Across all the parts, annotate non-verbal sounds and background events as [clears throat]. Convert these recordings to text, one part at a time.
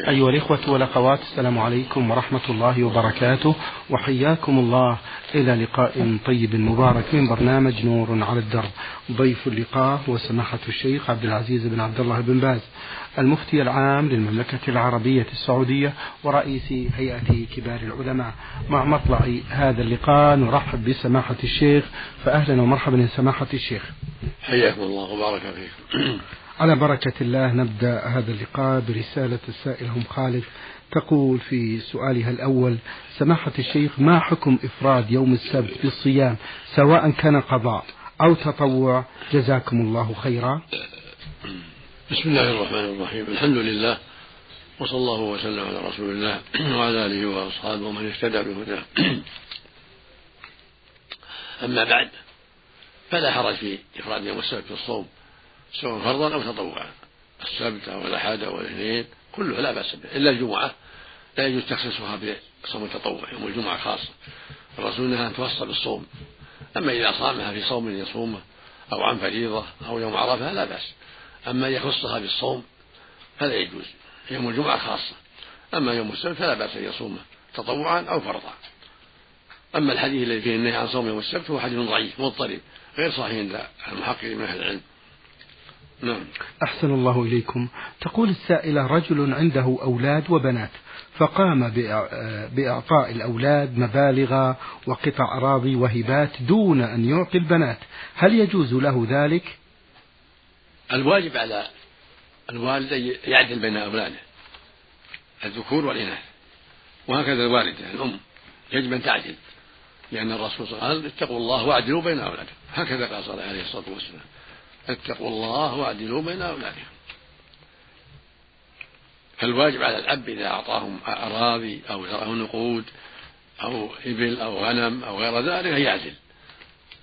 أيها الإخوة والأخوات السلام عليكم ورحمة الله وبركاته وحياكم الله. إلى لقاء طيب مبارك من برنامج نور على الدرب. ضيف اللقاء هو سماحة الشيخ عبد العزيز بن عبد الله بن باز المفتي العام للمملكة العربية السعودية ورئيس هيئة كبار العلماء. مع مطلع هذا اللقاء نرحب بسماحة الشيخ فأهلا ومرحبا يا سماحة الشيخ. حياكم الله وبارك فيكم. على بركة الله نبدأ هذا اللقاء برسالة السائل هم خالد تقول في سؤالها الأول سماحة الشيخ ما حكم إفراد يوم السبت بالصيام سواء كان قضاء أو تطوع؟ جزاكم الله خيرا. بسم الله الرحمن الرحيم. الحمد لله وصلى الله وسلم على رسول الله [clears throat] وعلى آله وأصحابه ومن اهتدى بهداه. [clears throat] أما بعد فلا حرج في إفراد يوم السبت بالصوم. سواء فرضا أو تطوعا. السبت أو الأحد أو الاثنين كلها لا بأس به إلا الجمعة. لا يجوز تخصيصها بصوم التطوع يوم الجمعة خاصة الرسول نهى أن توصى بالصوم. أما إذا صامها في صوم يصومه أو عن فريضة أو يوم عرفة لا بأس. أما يخصها بالصوم فلا يجوز. يوم الجمعة خاصة. أما يوم السبت فلا بأس أن يصومه تطوعا أو فرضا. أما الحديث الذي فيه النهي عن صوم يوم السبت هو حديث ضعيف مضطرب غير صحيح عند المحقق من أهل العلم. نعم. أحسن الله إليكم. تقول السائلة رجل عنده أولاد وبنات فقام بإعطاء الأولاد مبالغ وقطع أراضي وهبات دون أن يعطي البنات. هل يجوز له ذلك؟ الواجب على الوالد يعدل بين أولاده الذكور والإناث وهكذا الوالدة الأم. يجب أن تعدل لأن الرسول صلى الله عليه وسلم قال اتقوا الله واعدلوا بين أولادكم. هكذا قال صلى الله عليه الصلاة والسلام. اتقوا الله واعدلوا بين أولادكم. فالواجب على الأب إذا أعطاهم أراضي أو نقود أو إبل أو غنم أو غير ذلك أن يعدل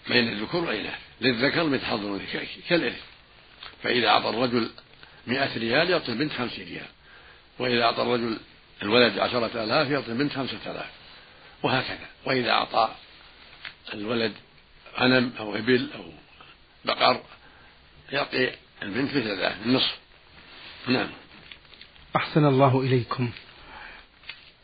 بين الذكور والإناث للذكر حظ كالإرث فإذا أعطى الرجل مئة ريال يعطي البنت خمسين ريال. وإذا أعطى الرجل الولد عشرة آلاف يعطي البنت خمسة آلاف. وهكذا. وإذا أعطى الولد غنم أو إبل أو بقر يعطي البنت مثل ذلك النصف. نعم. أحسن الله إليكم.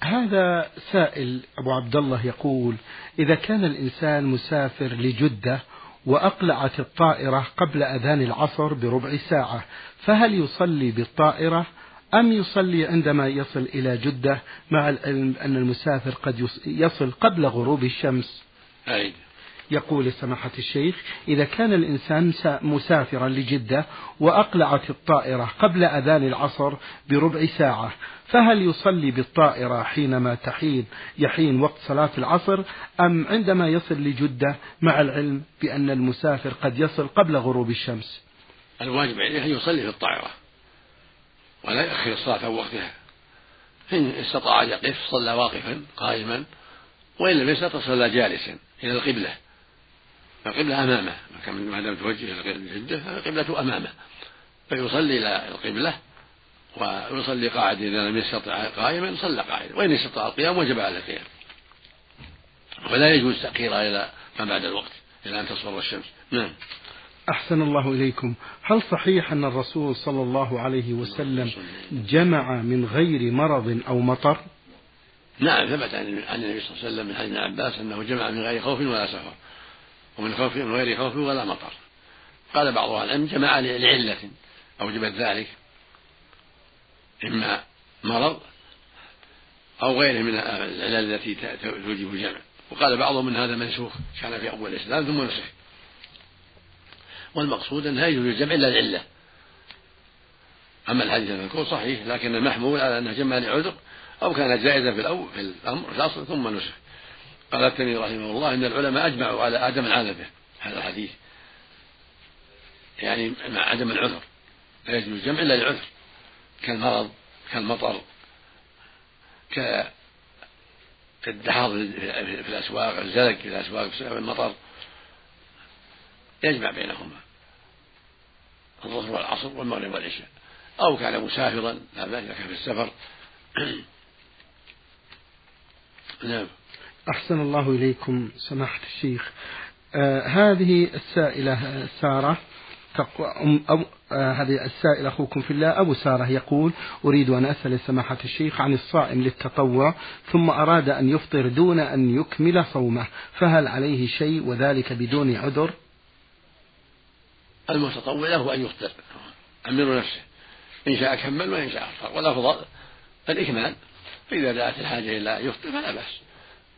هذا سائل أبو عبد الله يقول إذا كان الإنسان مسافر لجدة وأقلعت الطائرة قبل أذان العصر بربع ساعة فهل يصلي بالطائرة أم يصلي عندما يصل إلى جدة مع العلم أن المسافر قد يصل قبل غروب الشمس؟ أي يقول سماحة الشيخ إذا كان الإنسان مسافرا لجدة وأقلعت الطائرة قبل أذان العصر بربع ساعة فهل يصلي بالطائرة حينما تحين يحين وقت صلاة العصر؟ أم عندما يصل لجدة مع العلم بأن المسافر قد يصل قبل غروب الشمس؟ الواجب عليه أن يصلي في الطائرة ولا يأخر الصلاة عن وقتها. إن استطاع أن يقف صلى واقفا قائما وإن لم يستطع صلى جالسا إلى القبلة. القبلة أمامه. ما دام توجه الجدة القبلة أمامه. فيصلي إلى القبلة ويصلي قاعدا إذا لم يستطع قائما صلى قاعدا. وإن استطاع القيام وجب على القيام. ولا يجوز تأخيرها إلى ما بعد الوقت إلى أن تصفر الشمس. نعم. أحسن الله إليكم. هل صحيح أن الرسول صلى الله عليه وسلم جمع من غير مرض أو مطر؟ نعم ثبت عن النبي صلى الله عليه وسلم من حديث عباس أنه جمع من غير خوف ولا سفر. ومن خوف من غير خوف ولا مطر. قال بعض أهل العلم جمع لعلة أوجبت ذلك. إما مرض أو غيره من العلل التي توجب الجمع. وقال بعضهم من هذا منسوخ كان في أول الإسلام ثم نسخ. والمقصود أنه لا يجوز الجمع إلا العلة. أما الحديث المذكور صحيح لكن المحمول على أنه جمع لعذر أو كان جائزا في الأول في الأمر في الأصل ثم نسخ. قال التميمي رحمه الله إن العلماء أجمعوا على عدم العلبه هذا الحديث. يعني مع عدم العذر. لا يجوز الجمع إلا لعذر كالمرض كالمطر كالدحاض في الأسواق الزلق في الأسواق بسبب المطر يجمع بينهما. الظهر والعصر والمغرب والعشاء. أو كان مسافرا لا باس كان في السفر. [clears throat] نعم. أحسن الله إليكم سماحة الشيخ. آه هذه السائلة سارة أم آه هذه السائل أخوكم في الله أبو سارة يقول أريد أن أسأل سماحة الشيخ عن الصائم للتطوع ثم أراد أن يفطر دون أن يكمل صومه فهل عليه شيء وذلك بدون عذر؟ المتطوع له أن يفطر. أمر نفسه إن شاء كمل وإن شاء أفطر. والأفضل الإكمال فإذا دعت الحاجة إلى يفطر فلا بأس.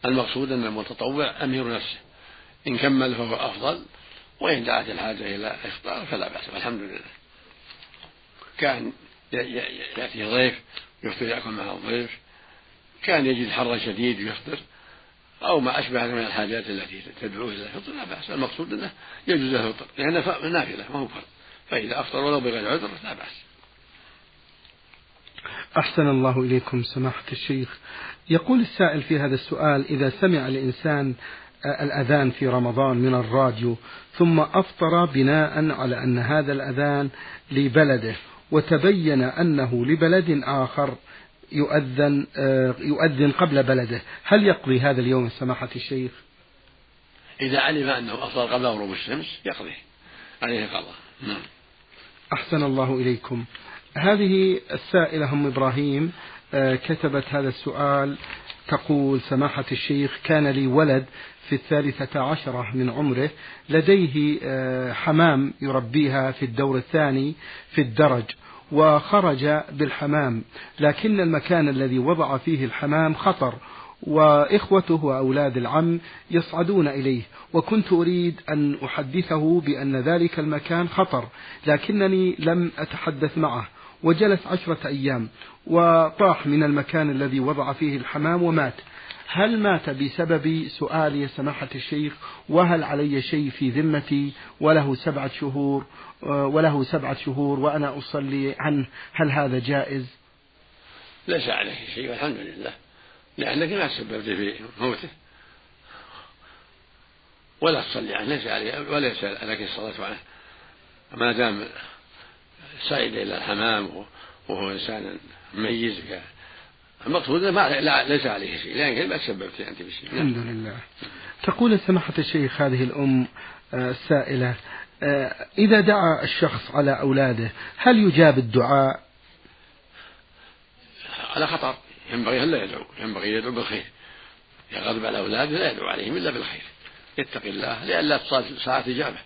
المقصود أن المتطوع أمير نفسه. إن كمل فهو أفضل وإن دعت الحاجة إلى إفطار فلا بأس والحمد لله. كان يأتي ضيف يفطر يأكل مع الضيف كان يجد حرا شديد يفطر أو ما أشبه من الحاجات التي تدعوه إلى الفطر لا بأس. المقصود أنه يجوز له الفطر لأنه نافلة ما هو فرض. فإذا أفطر ولو بغير عذر لا بأس. أحسن الله إليكم سماحة الشيخ. يقول السائل في هذا السؤال إذا سمع الإنسان الأذان في رمضان من الراديو ثم أفطر بناء على أن هذا الأذان لبلده وتبين أنه لبلد آخر يؤذن يؤذن قبل بلده هل يقضي هذا اليوم سماحة الشيخ؟ إذا علم أنه أفطر قبل غروب الشمس يقضي عليه قضاء نعم. أحسن الله إليكم. هذه السائلة أم إبراهيم آه، كتبت هذا السؤال تقول سماحة الشيخ كان لي ولد في الثالثة عشرة من عمره لديه آه، حمام يربيها في الدور الثاني في الدرج وخرج بالحمام لكن المكان الذي وضع فيه الحمام خطر وإخوته وأولاد العم يصعدون إليه وكنت أريد أن أحدثه بأن ذلك المكان خطر لكنني لم أتحدث معه. وجلس عشرة أيام وطاح من المكان الذي وضع فيه الحمام ومات. هل مات بسبب سؤالي سماحة الشيخ؟ وهل علي شيء في ذمتي؟ وله سبعة شهور وله سبعة شهور وأنا أصلي عنه. هل هذا جائز؟ ليس عليه شيء والحمد لله. لأنك ما تسببت في موته. ولا تصلي عنه ليس عليه وليس لك الصلاة عنه ما دام صعد إلى الحمام وهو إنسان مميز المقصود ما ليس عليه شيء. لكن ما تسببت أنت بشيء. الحمد لله. تقول سماحة الشيخ هذه الأم آه، السائلة آه، إذا دعا الشخص على أولاده هل يجاب الدعاء؟ على خطر. ينبغي أن لا يدعو. ينبغي يدعو بالخير. إذا غضب على أولاده لا يدعو عليهم إلا بالخير. يتقي الله لئلا تصل ساعة إجابة.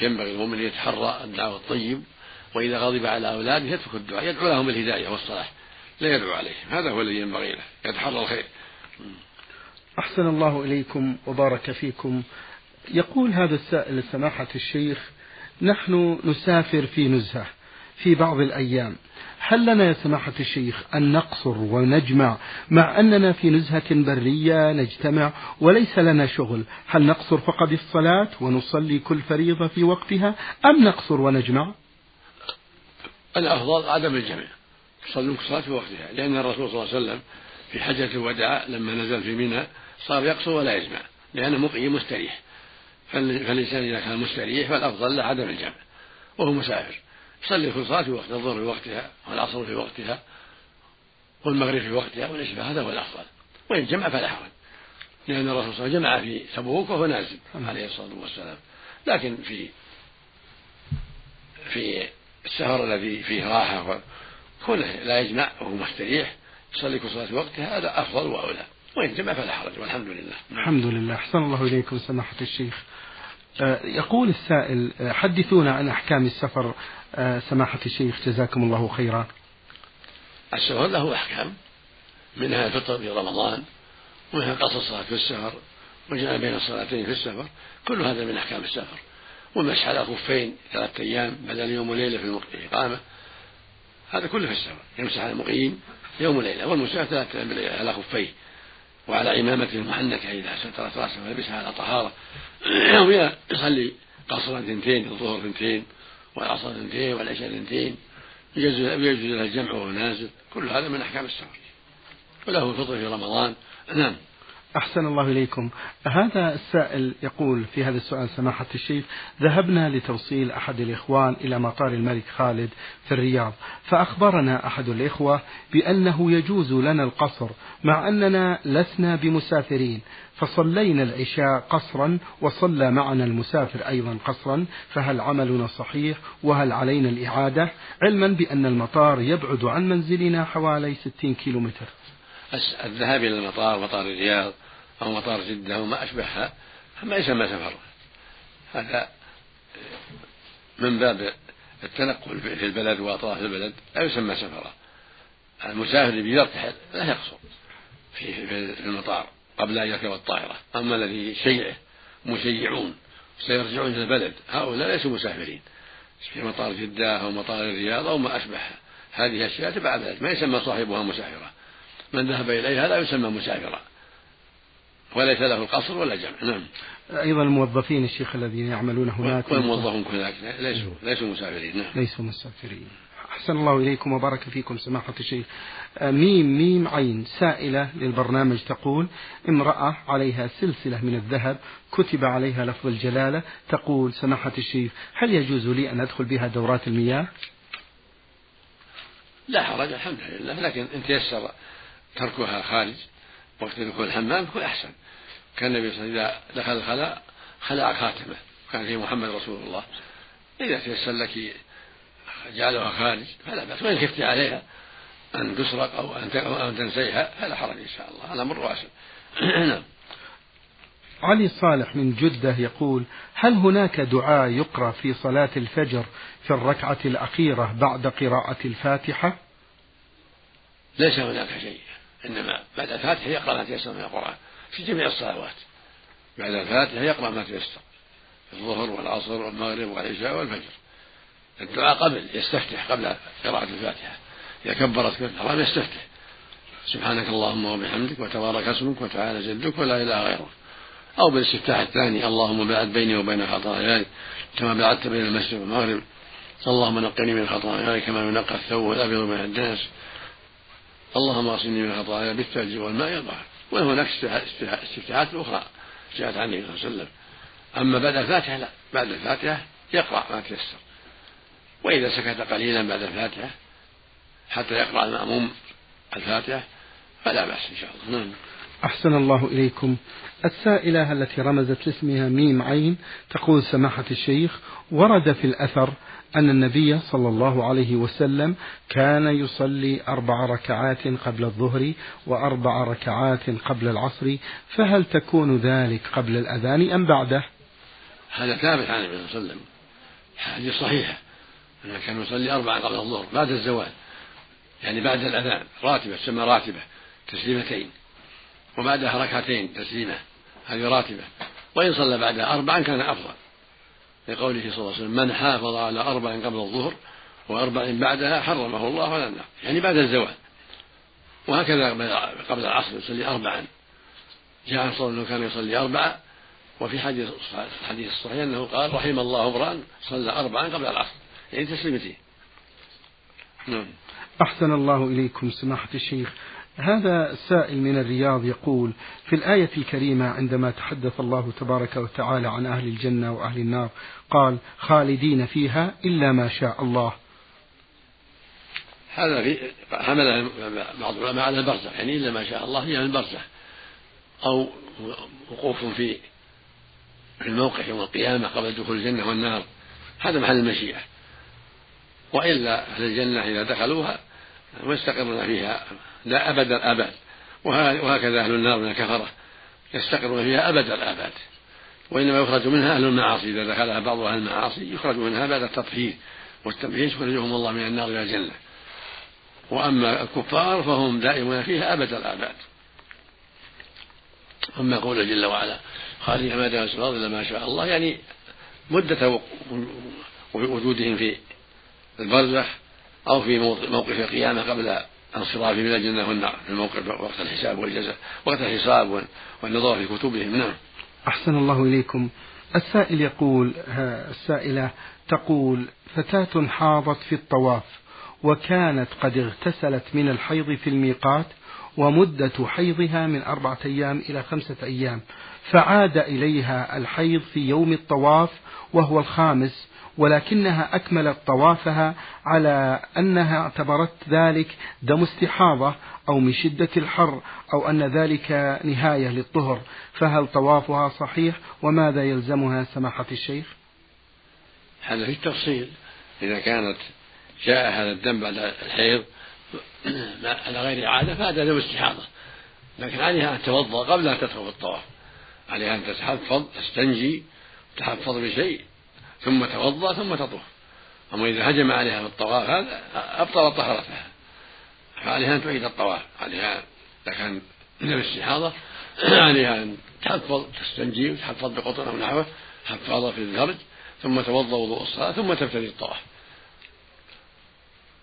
ينبغي المؤمن يتحرى الدعوة الطيب. وإذا غضب على أولاده يترك الدعاء يدعو لهم بالهداية والصلاح. لا يدعو عليهم هذا هو الذي ينبغي له يتحرى الخير. أحسن الله إليكم وبارك فيكم. يقول هذا السائل سماحة الشيخ نحن نسافر في نزهة في بعض الأيام. هل لنا يا سماحة الشيخ أن نقصر ونجمع مع أننا في نزهة برية نجتمع وليس لنا شغل؟ هل نقصر فقط الصلاة ونصلي كل فريضة في وقتها أم نقصر ونجمع؟ الأفضل عدم الجمع تصلوا الصلاة في وقتها لأن الرسول صلى الله عليه وسلم في حجة الوداع لما نزل في منى صار يقصر ولا يجمع لأنه مقيم مستريح. فالإنسان إذا كان مستريح فالأفضل له عدم الجمع وهو مسافر. يصلي كل صلاة في وقتها الظهر في وقتها والعصر في وقتها والمغرب في وقتها والعشاء هذا هو الأفضل. وإن جمع فلا حرج لأن الرسول صلى الله عليه وسلم جمع في تبوك وهو نازل عليه الصلاة والسلام. لكن في في السفر الذي فيه راحة كونه لا يجمع وهو مستريح يصلي كل صلاة وقتها هذا أفضل وأولى. وإن جمع فلا حرج والحمد لله. الحمد لله. أحسن الله إليكم سماحة الشيخ. آه، يقول السائل آه، حدثونا عن أحكام السفر. آه، سماحة الشيخ جزاكم الله خيرا. السفر له أحكام منها الفطر في رمضان ومنها قصر الصلاة في السفر وجمع بين الصلاتين في السفر. كل هذا من أحكام السفر. والمسح على الخفين ثلاثة أيام بدل يوم وليلة في الإقامة. هذا كله في السفر يمسح على المقيم يوم وليلة والمسافر ثلاثة أيام على خفيه وعلى عمامته المحنكة إذا سترت رأسه ويلبسها على طهارة. يصلي قصرا اثنتين الظهر اثنتين والعصر اثنتين والعشاء اثنتين يجوز له الجمع وهو نازل. كل هذا من أحكام السفر وله الفطر في رمضان. نعم. أحسن الله إليكم. هذا السائل يقول في هذا السؤال سماحة الشيخ ذهبنا لتوصيل أحد الإخوان إلى مطار الملك خالد في الرياض فأخبرنا أحد الإخوة بأنه يجوز لنا القصر مع أننا لسنا بمسافرين فصلينا العشاء قصرا وصلى معنا المسافر أيضا قصرا فهل عملنا صحيح وهل علينا الإعادة؟ علما بأن المطار يبعد عن منزلنا حوالي 60 كيلومتر. الذهاب إلى المطار مطار الرياض أو مطار جدة وما أشبهها ما يسمى سفر هذا من باب التنقل في البلد وأطراف البلد لا يسمى سفرا المسافر اللي بيرتحل لا يقصر في المطار قبل أن يركب الطائرة. أما الذي شيعه مشيعون سيرجعون إلى البلد. هؤلاء ليسوا مسافرين. في مطار جدة أو مطار الرياض أو ما أشبهها. هذه أشياء تبع البلد. ما يسمى صاحبها مسافرة. من ذهب إليها لا يسمى مسافرا وليس له القصر ولا جمع. نعم. أيضا الموظفين الشيخ الذين يعملون هناك. والموظفون كذلك ليسوا ليسوا مسافرين. نعم. ليسوا مسافرين. أحسن الله إليكم وبارك فيكم سماحة الشيخ. ميم ميم عين سائلة للبرنامج تقول امرأة عليها سلسلة من الذهب كتب عليها لفظ الجلالة تقول سماحة الشيخ هل يجوز لي أن أدخل بها دورات المياه؟ لا حرج الحمد لله. لكن إن تيسر تركها خارج وقت دخول الحمام يكون أحسن. كان النبي صلى الله عليه وسلم إذا دخل الخلاء خلع خاتمه. كان فيه محمد رسول الله. إذا تيسر لك جعلها خارج فلا بأس. وإن خفت عليها أن تسرق أو أن تنسيها فلا حرج إن شاء الله. الأمر واسع. [clears throat] نعم. علي صالح من جدة يقول هل هناك دعاء يقرأ في صلاة الفجر في الركعة الأخيرة بعد قراءة الفاتحة؟ ليس هناك شيء. إنما بعد الفاتحة يقرأ ما تيسر من القرآن في جميع الصلوات. بعد الفاتحة يقرأ ما تيسر. الظهر والعصر والمغرب والعشاء والفجر. الدعاء قبل يستفتح قبل قراءة الفاتحة. إذا كبرت الإحرام يستفتح. سبحانك اللهم وبحمدك وتبارك اسمك وتعالى جدك ولا إله غيرك. أو بالاستفتاح الثاني اللهم بعد بيني وبين خطاياي كما بعدت بين المسجد والمغرب. اللهم نقني من خطاياي كما ينقى الثوب الأبيض من الدنس اللهم اغسلني من خطاياي بالثلج والماء البحر وهناك استفتاحات أخرى جاءت عن النبي صلى الله عليه وسلم. أما بعد الفاتحة لا. بعد الفاتحة يقرأ ما تيسر. وإذا سكت قليلا بعد الفاتحة حتى يقرأ المأموم الفاتحة فلا بأس إن شاء الله. نعم. أحسن الله إليكم. السائلة التي رمزت لاسمها ميم عين تقول سماحة الشيخ ورد في الأثر أن النبي صلى الله عليه وسلم كان يصلي أربع ركعات قبل الظهر وأربع ركعات قبل العصر فهل تكون ذلك قبل الأذان أم بعده؟ هذا ثابت عن النبي صلى الله عليه وسلم. حديث صحيحة أنه كان يصلي أربعة قبل الظهر بعد الزوال. يعني بعد الأذان راتبة تسمى راتبة تسليمتين. وبعدها ركعتين تسليمة هذه راتبة. وإن صلى بعدها أربعا كان أفضل. لقوله صلى الله عليه وسلم من حافظ على أربع قبل الظهر وأربع بعدها حرمه الله على النار يعني بعد الزوال. وهكذا قبل العصر يصلي أربعا. جاء صلى أنه كان يصلي أربعة وفي حديث الحديث الصحيح أنه قال رحم الله امرأ صلى أربعا قبل العصر. يعني تسليمتين نعم. أحسن الله إليكم سماحة الشيخ. هذا السائل من الرياض يقول في الآية الكريمة عندما تحدث الله تبارك وتعالى عن أهل الجنة وأهل النار قال خالدين فيها إلا ما شاء الله. هذا في حمل بعض العلماء على البرزخ يعني إلا ما شاء الله هي البرزخ. أو وقوف في الموقف يوم القيامة قبل دخول الجنة والنار. هذا محل المشيئة. وإلا أهل الجنة إذا دخلوها ويستقرون فيها. لا أبد الآباد. وهكذا أهل النار من الكفرة يستقرون فيها أبد الآباد. وإنما يخرج منها أهل المعاصي. إذا دخلها بعض أهل المعاصي يخرج منها بعد التطهير. والتمحيص يخرجهم الله من النار إلى الجنة. وأما الكفار فهم دائمون فيها أبد الآباد. أما قوله جل وعلا خالدين ما دام الأرض إلا ما شاء الله يعني مدة وجودهم في البرزخ أو في موقف القيامة قبل انصرافهم إلى الجنة والنار. في الموقف وقت الحساب والجزاء وقت الحساب والنظر في كتبهم. نعم. أحسن الله إليكم. السائل يقول السائلة تقول فتاة حاضت في الطواف وكانت قد اغتسلت من الحيض في الميقات ومدة حيضها من أربعة أيام إلى خمسة أيام فعاد إليها الحيض في يوم الطواف وهو الخامس ولكنها أكملت طوافها على أنها اعتبرت ذلك دم استحاضة أو من شدة الحر أو أن ذلك نهاية للطهر. فهل طوافها صحيح؟ وماذا يلزمها سماحة الشيخ؟ هذا في التفصيل إذا كانت جاء هذا الدم بعد الحيض [clears throat] على غير عادة فهذا دم استحاضة. لكن عليها أن تتوضأ قبل أن تدخل في الطواف. عليها أن تتحفظ تستنجي تحفظ بشيء. ثم توضأ ثم تطوف. أما إذا هجم عليها في الطواف هذا أبطل طهارتها. فعليها أن تعيد الطواف عليها إذا كان من الاستحاضة عليها أن تحفظ تستنجي وتحفظ بقطن أو نحوه حفاظة في الفرج ثم توضأ وضوء الصلاة ثم تبتدي الطواف.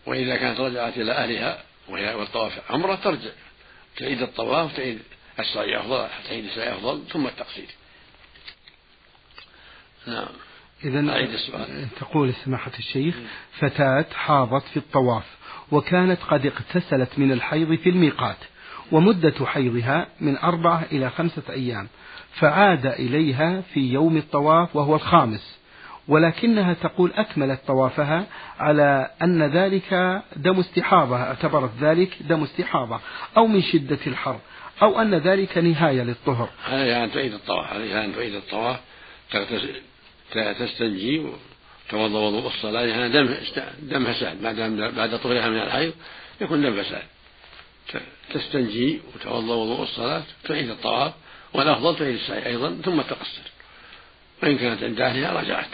وإذا كانت رجعت إلى أهلها وهي والطواف عمرة ترجع. تعيد الطواف تعيد السعي أفضل تعيد السعي أفضل ثم التقصير. نعم. إذا تقول سماحة الشيخ فتاة حاضت في الطواف وكانت قد اغتسلت من الحيض في الميقات ومدة حيضها من أربعة إلى خمسة أيام فعاد إليها في يوم الطواف وهو الخامس. ولكنها تقول أكملت طوافها على أن ذلك دم استحاضة اعتبرت ذلك دم استحاضة أو من شدة الحر أو أن ذلك نهاية للطهر. عليها أن تعيد الطواف عليها أن تعيد الطواف تستنجي. وتوضا وضوء الصلاة يعني دم دم فساد. بعد بعد طهرها من الحيض يكون دم فساد. تستنجي وتوضأ وضوء الصلاة تعيد الطواف والأفضل تعيد السعي أيضا ثم تقصر. وإن كانت عند أهلها رجعت.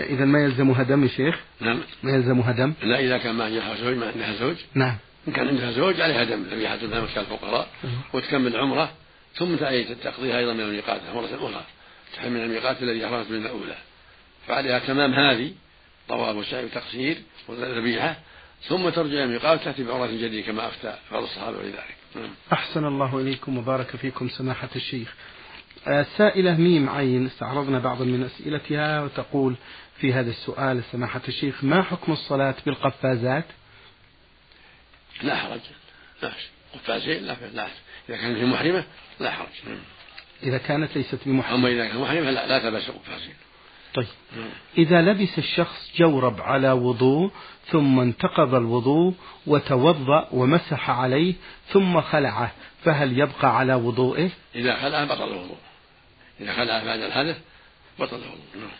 إذا ما يلزمها دم يا شيخ؟ نعم. ما يلزمها دم؟ لا إذا كان ما عندها زوج ما عندها زوج. نعم. إن كان عندها زوج عليها دم. ذبيحة لها مكان الفقراء وتكمل عمرة ثم تقضيها أيضا من الميقات مرة أخرى. تحل من الميقات الذي أحرمت من الأولى. فعليها تمام هذه طواف وسعي وتقصير وذبيحة ثم ترجع إلى الميقات وتأتي بعمرة جديدة كما أفتى بعض الصحابة ولذلك نعم. أحسن الله إليكم وبارك فيكم سماحة الشيخ. السائلة ميم عين استعرضنا بعضا من أسئلتها وتقول في هذا السؤال سماحة الشيخ ما حكم الصلاة بالقفازات؟ لا حرج. لا قفازين لا لا إذا كانت في محرمة لا حرج. إذا كانت ليست بمحرمة أما إذا كانت محرمة لا, لا تلبس قفازين طيب. إذا لبس الشخص جورب على وضوء ثم انتقض الوضوء وتوضأ ومسح عليه ثم خلعه فهل يبقى على وضوئه؟ إذا خلع بطل الوضوء. إذا خلع بعد الحدث بطل الوضوء. نعم.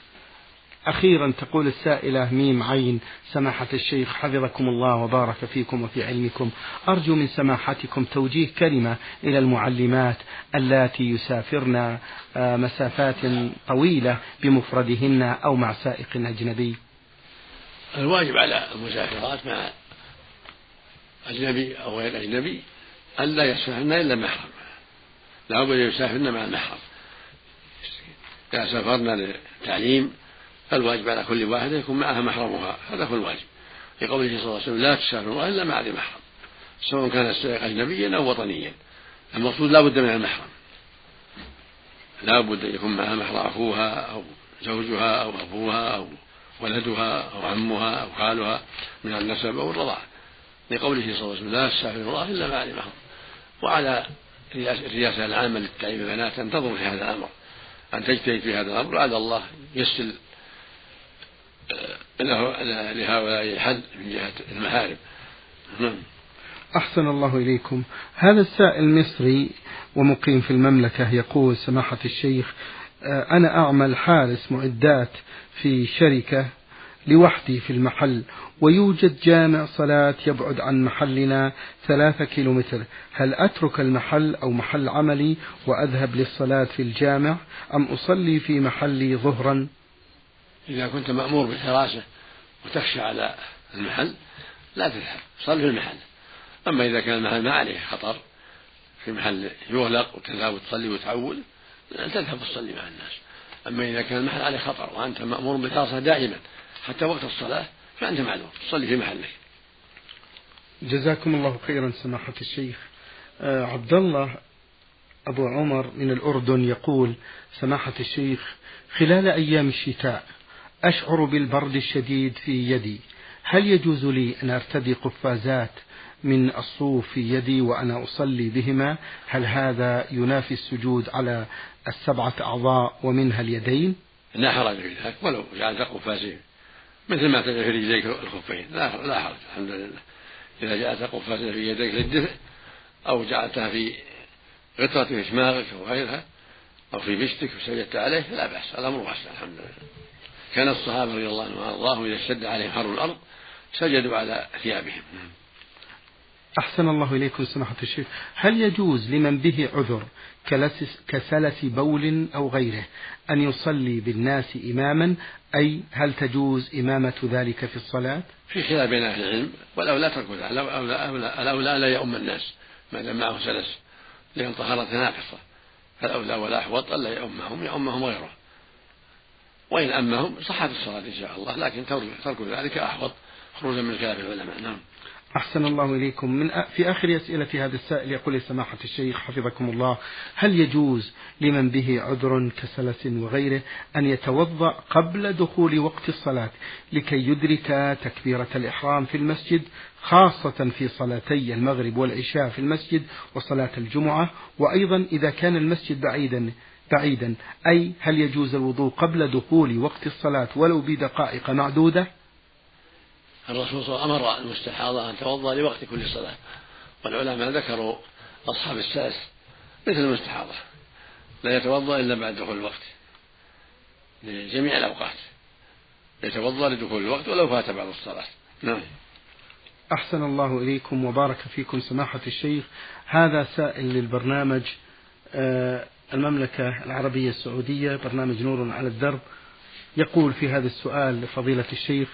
أخيرا تقول السائلة ميم عين سماحة الشيخ حفظكم الله وبارك فيكم وفي علمكم. أرجو من سماحتكم توجيه كلمة إلى المعلمات اللاتي يسافرن آه، مسافات طويلة بمفردهن أو مع سائق أجنبي. الواجب على المسافرات مع أجنبي أو غير أجنبي ألا يسافرن إلا محرم. لا بد يسافرن مع المحرم. إذا سافرنا للتعليم فالواجب على كل واحدة يكون معها محرمها هذا هو الواجب. لقوله صلى الله عليه وسلم لا تسافر إلا مع ذي محرم. سواء كان السائق أجنبيا أو وطنيا. المقصود لا بد من المحرم. لا بد أن يكون معها محرم أخوها أو زوجها أو أبوها أو ولدها أو عمها أو خالها من النسب أو الرضاعة. لقوله صلى الله عليه وسلم لا تسافر الله إلا مع ذي محرم. وعلى الرئاسة العامة للتعليم البنات أن تنظر في هذا الأمر. أن تجتهد في هذا الأمر لعل الله يسر لهؤلاء الحد من جهة المحارم. نعم. أحسن الله إليكم. هذا السائل مصري ومقيم في المملكة يقول سماحة الشيخ آه، أنا أعمل حارس معدات في شركة لوحدي في المحل ويوجد جامع صلاة يبعد عن محلنا ثلاثة كيلومتر. هل أترك المحل أو محل عملي وأذهب للصلاة في الجامع أم أصلي في محلي ظهرا؟ إذا كنت مأمور بالحراسة وتخشى على المحل لا تذهب صل في المحل. أما إذا كان المحل ما عليه خطر في محل يغلق وتذهب وتصلي وتعول تذهب تصلي مع الناس. أما إذا كان المحل عليه خطر وأنت مأمور بالحراسة دائما حتى وقت الصلاة فأنت معلوم تصلي في محلك. جزاكم الله خيرا سماحة الشيخ. آه عبد الله أبو عمر من الأردن يقول سماحة الشيخ خلال أيام الشتاء أشعر بالبرد الشديد في يدي. هل يجوز لي أن أرتدي قفازات من الصوف في يدي وأنا أصلي بهما؟ هل هذا ينافي السجود على السبعة أعضاء ومنها اليدين؟ لا حرج في ذلك ولو جعلت قفازين مثل ما تجعل في رجليك الخفين. لا لا حرج الحمد لله. إذا جعلت قفازين في يديك للدفء أو جعلتها في غطرة في شماغك أو غيرها أو في مشتك وسجدت عليه لا بأس الأمر واسع الحمد لله. كان الصحابة رضي الله عنهم وأرضاهم إذا اشتد عليهم حر الأرض سجدوا على ثيابهم. أحسن الله إليكم سماحة الشيخ. هل يجوز لمن به عذر كسلس بول أو غيره أن يصلي بالناس إماما؟ أي هل تجوز إمامة ذلك في الصلاة؟ في خلاف بين أهل العلم والأولى ترك ذلك الأولى لا يؤم الناس ما دام معه سلس لأن طهارة ناقصة فالأولى والأحوط ألا يؤمهم يؤمهم غيره. وإن أمهم صحت الصلاة إن شاء الله. لكن ترك ذلك أحوط خروجا من خلاف العلماء نعم. أحسن الله إليكم. من في آخر أسئلة هذا السائل يقول سماحة الشيخ حفظكم الله هل يجوز لمن به عذر كسلس وغيره أن يتوضأ قبل دخول وقت الصلاة لكي يدرك تكبيرة الإحرام في المسجد خاصة في صلاتي المغرب والعشاء في المسجد وصلاة الجمعة؟ وأيضا إذا كان المسجد بعيدا بعيدا أي هل يجوز الوضوء قبل دخول وقت الصلاة ولو بدقائق معدودة؟ الرسول صلى الله عليه وسلم أمر المستحاضة أن توضأ لوقت كل صلاة. والعلماء ذكروا أصحاب الساس مثل المستحاضة. لا يتوضأ إلا بعد دخول الوقت. لجميع الأوقات. يتوضأ لدخول الوقت ولو فات بعض الصلاة. نعم. أحسن الله إليكم وبارك فيكم سماحة الشيخ. هذا سائل للبرنامج. آه، المملكة العربية السعودية برنامج نور على الدرب يقول في هذا السؤال لفضيلة الشيخ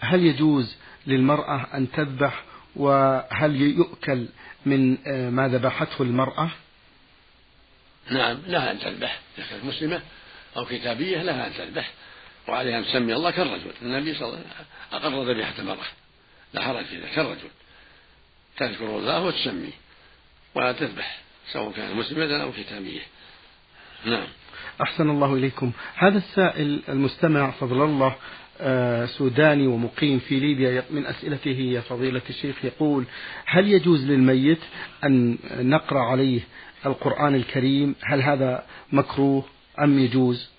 هل يجوز للمرأة أن تذبح وهل يؤكل من آه، ما ذبحته المرأة؟ نعم لها أن تذبح إذا كانت مسلمة أو كتابية لها أن تذبح وعليها أن تسمي الله كالرجل. النبي صلى الله عليه وسلم أقر ذبيحة المرأة لا حرج في ذلك كالرجل. تذكر الله وتسمي وتذبح سواء كانت مسلمة أو كتابية. نعم. أحسن الله إليكم. هذا السائل المستمع فضل الله آه، سوداني ومقيم في ليبيا من أسئلته يا فضيلة الشيخ يقول هل يجوز للميت أن نقرأ عليه القرآن الكريم؟ هل هذا مكروه أم يجوز؟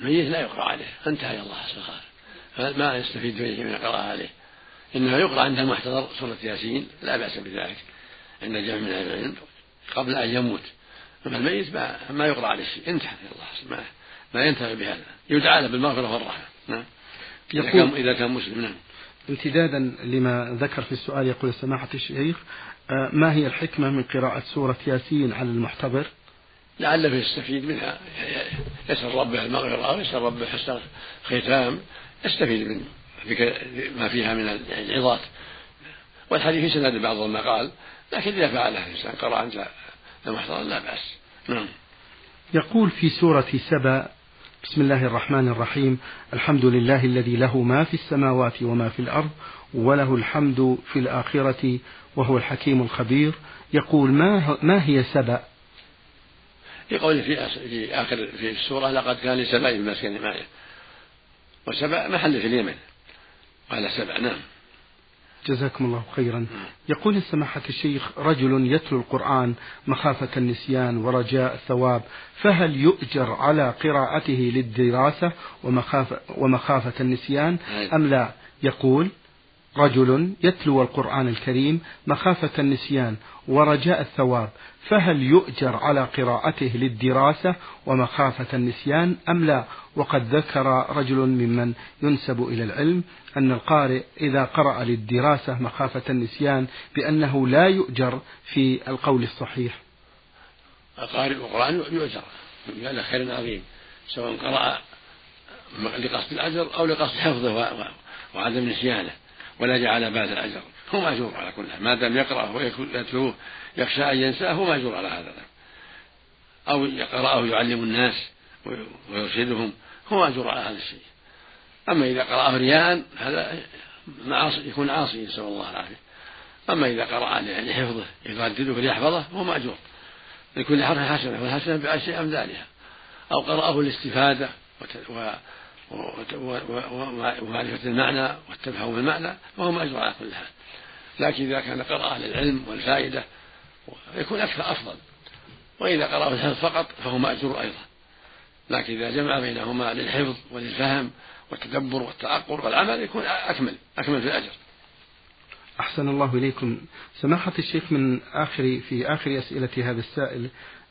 الميت لا يقرأ عليه. انتهى الله سبحانه ما يستفيد فيه من القراءة عليه. إنما يقرأ عند المحتضر سورة ياسين لا بأس بذلك. عند جمع من أهل العلم قبل أن يموت. أما الميت ما يقرأ عليه شيء. انتهى الله. ما ما ينتهي بهذا. يدعى له بالمغفرة والرحمة. نعم. إذا كان إذا كان مسلم. نعم. امتدادا لما ذكر في السؤال يقول سماحة الشيخ آه، ما هي الحكمة من قراءة سورة ياسين على المحتضر؟ لعله يستفيد منها. يسأل ربه المغفرة أو يسأل ربه حسن ختام يستفيد من ما فيها من العظات. والحديث في سند بعض ما قال لكن إذا فعلها الإنسان قرأ عند المحتضر لا بأس. نعم. يقول في سورة سبأ بسم الله الرحمن الرحيم الحمد لله الذي له ما في السماوات وما في الأرض وله الحمد في الآخرة وهو الحكيم الخبير. يقول ما ما هي سبأ؟ يقول في في آخر في السورة لقد كان لسبأ مسكن ماء وسبأ محل في اليمن. قال سبأ نعم. جزاكم الله خيرا. يقول سماحة الشيخ رجل يتلو القرآن مخافة النسيان ورجاء الثواب فهل يؤجر على قراءته للدراسة ومخافة, ومخافة النسيان أم لا؟ يقول رجل يتلو القرآن الكريم مخافة النسيان ورجاء الثواب فهل يؤجر على قراءته للدراسة ومخافة النسيان أم لا؟ وقد ذكر رجل ممن ينسب إلى العلم أن القارئ إذا قرأ للدراسة مخافة النسيان بأنه لا يؤجر في القول الصحيح. القارئ القرآن يؤجر له خير عظيم سواء قرأ لقصد الأجر أو لقصد حفظه وعدم نسيانه. ولا جعل بال الأجر هو مأجور على كل ما دام يقرأه ويتلوه يخشى أن ينساه هو مأجور على هذا أو يقرأه يعلم الناس ويرشدهم هو مأجور على هذا الشيء. أما إذا قرأه رياء هذا معاصي يكون عاصي نسأل الله العافية. أما إذا قرأ لحفظه يردده ليحفظه هو مأجور. لكل حرف حسنة والحسنة بعشر أمثالها. أو قرأه للاستفادة ومعرفة المعنى والتفهم المعنى فهو مأجور على كل حال. لكن إذا كان قرأ للعلم والفائدة يكون أكثر أفضل. وإذا قرأه الحفظ فقط فهو مأجور أيضا. لكن إذا جمع بينهما للحفظ وللفهم والتدبر والتعقل والعمل يكون أكمل أكمل في الأجر. أحسن الله إليكم. سماحة الشيخ من آخر في آخر أسئلة هذا السائل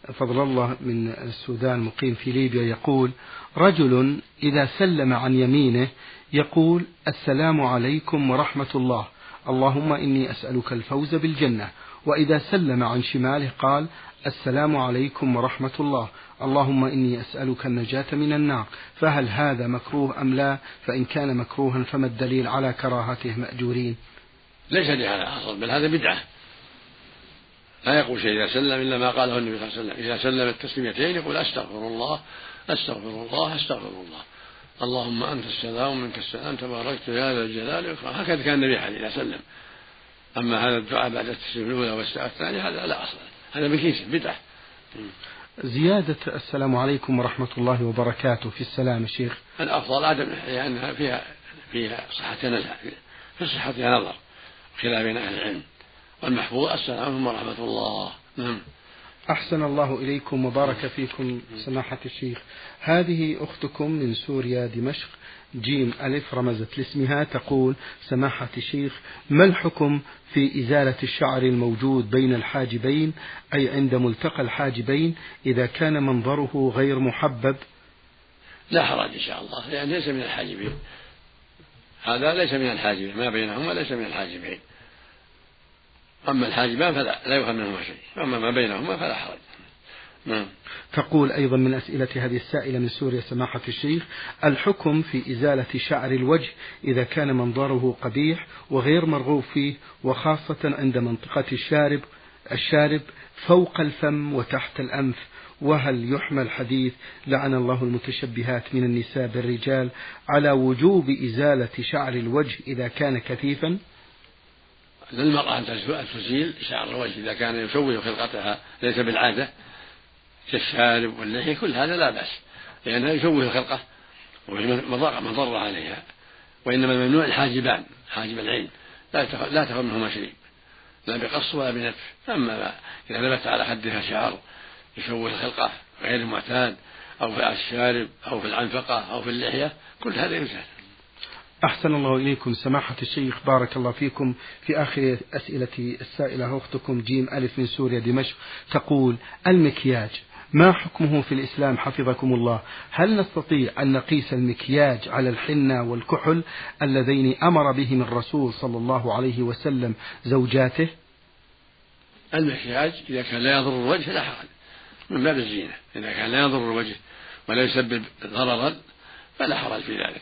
فضل الله من السودان مقيم في ليبيا يقول رجل إذا سلم عن يمينه يقول السلام عليكم ورحمة الله. اللهم إني أسألك الفوز بالجنة. وإذا سلم عن شماله قال السلام عليكم ورحمة الله. اللهم إني أسألك النجاة من النار. فهل هذا مكروه أم لا؟ فإن كان مكروها فما الدليل على كراهته مأجورين؟ ليس لهذا أصل بل هذا بدعة. لا يقول شيء إذا سلم إلا ما قاله النبي صلى الله عليه وسلم. إذا سلم التسليمتين يقول أستغفر الله أستغفر الله أستغفر الله. اللهم أنت السلام ومنك السلام تباركت يا ذا الجلال والإكرام. هكذا كان النبي عليه إذا سلم. أما هذا الدعاء بعد التسليم الأولى والثانية هذا لا أصل هذا من كيسه بدعة. زيادة السلام عليكم ورحمة الله وبركاته. في السلام شيخ. الأفضل عدم لأنها فيها فيها صحة نزع في صحتها نظر خلاف بين أهل العلم. والمحفوظ السلام عليكم ورحمة الله. نعم. أحسن الله إليكم وبارك فيكم سماحة الشيخ. هذه أختكم من سوريا دمشق. جيم ألف رمزت لاسمها تقول سماحة الشيخ ما الحكم في إزالة الشعر الموجود بين الحاجبين؟ أي عند ملتقى الحاجبين إذا كان منظره غير محبب؟ لا حرج إن شاء الله يعني ليس من الحاجبين. هذا ليس من الحاجبين ما بينهما ليس من الحاجبين. أما الحاجبان فلا لا يفهم منهما شيء. أما ما بينهما فلا حرج. نعم. تقول أيضا من أسئلة هذه السائلة من سوريا سماحة الشيخ الحكم في إزالة شعر الوجه إذا كان منظره قبيح وغير مرغوب فيه وخاصة عند منطقة الشارب الشارب فوق الفم وتحت الأنف. وهل يحمل حديث لعن الله المتشبهات من النساء بالرجال على وجوب إزالة شعر الوجه إذا كان كثيفا؟ للمرأة أن تزيل شعر الوجه. إذا كان يشوه خلقتها ليس بالعادة كالشارب واللحية كل هذا لا بأس. لأنه يشوه الخلقة وفي مضرة عليها. وإنما الممنوع الحاجبان حاجب العين. لا لا تخرج منهما شيء. لا بقص ولا بنتف أما إذا نبت على خدها شعر يشوه الخلقة غير المعتاد أو في الشارب أو في العنفقة أو في اللحية كل هذا يزال أحسن الله إليكم. سماحة الشيخ بارك الله فيكم. في آخر أسئلة السائلة أختكم جيم ألف من سوريا دمشق تقول المكياج ما حكمه في الإسلام؟ حفظكم الله. هل نستطيع أن نقيس المكياج على الحنة والكحل اللذين أمر بهم الرسول صلى الله عليه وسلم زوجاته؟ المكياج إذا كان لا يضر الوجه فلا حرج. من باب الزينة إذا كان لا يضر الوجه ولا يسبب ضررا فلا حرج في ذلك.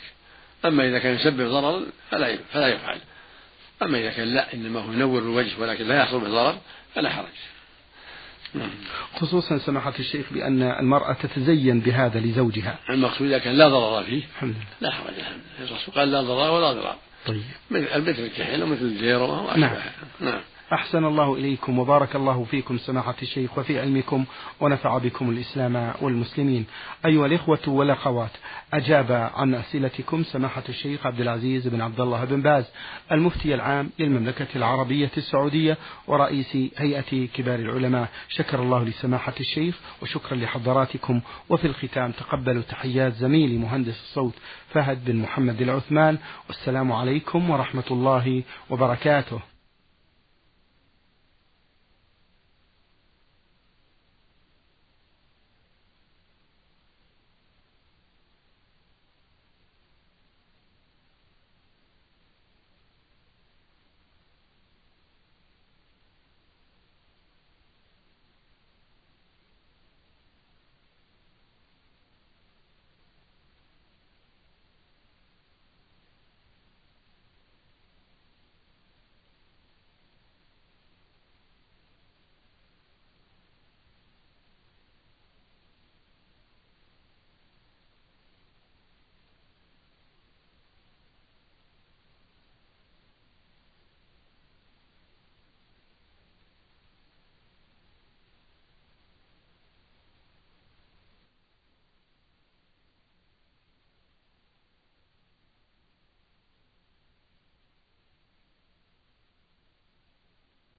أما إذا كان يسبب ضررا فلا فلا يفعل. أما إذا كان لا إنما هو ينور الوجه ولكن لا يحصل به ضرر فلا حرج. نعم. خصوصا سماحة الشيخ بأن المرأة تتزين بهذا لزوجها. المقصود إذا كان لا ضرر فيه الحمد لله. لا حرج. الرسول قال لا ضرر ولا ضرار طيب. مثل الكحل ومثل الزيرة وما نعم. نعم. أحسن الله إليكم وبارك الله فيكم سماحة الشيخ وفي علمكم ونفع بكم الإسلام والمسلمين. أيها الإخوة والأخوات أجاب عن أسئلتكم سماحة الشيخ عبد العزيز بن عبد الله بن باز المفتي العام للمملكة العربية السعودية ورئيس هيئة كبار العلماء. شكر الله لسماحة الشيخ وشكرا لحضراتكم. وفي الختام تقبلوا تحيات زميلي مهندس الصوت فهد بن محمد العثمان. والسلام عليكم ورحمة الله وبركاته.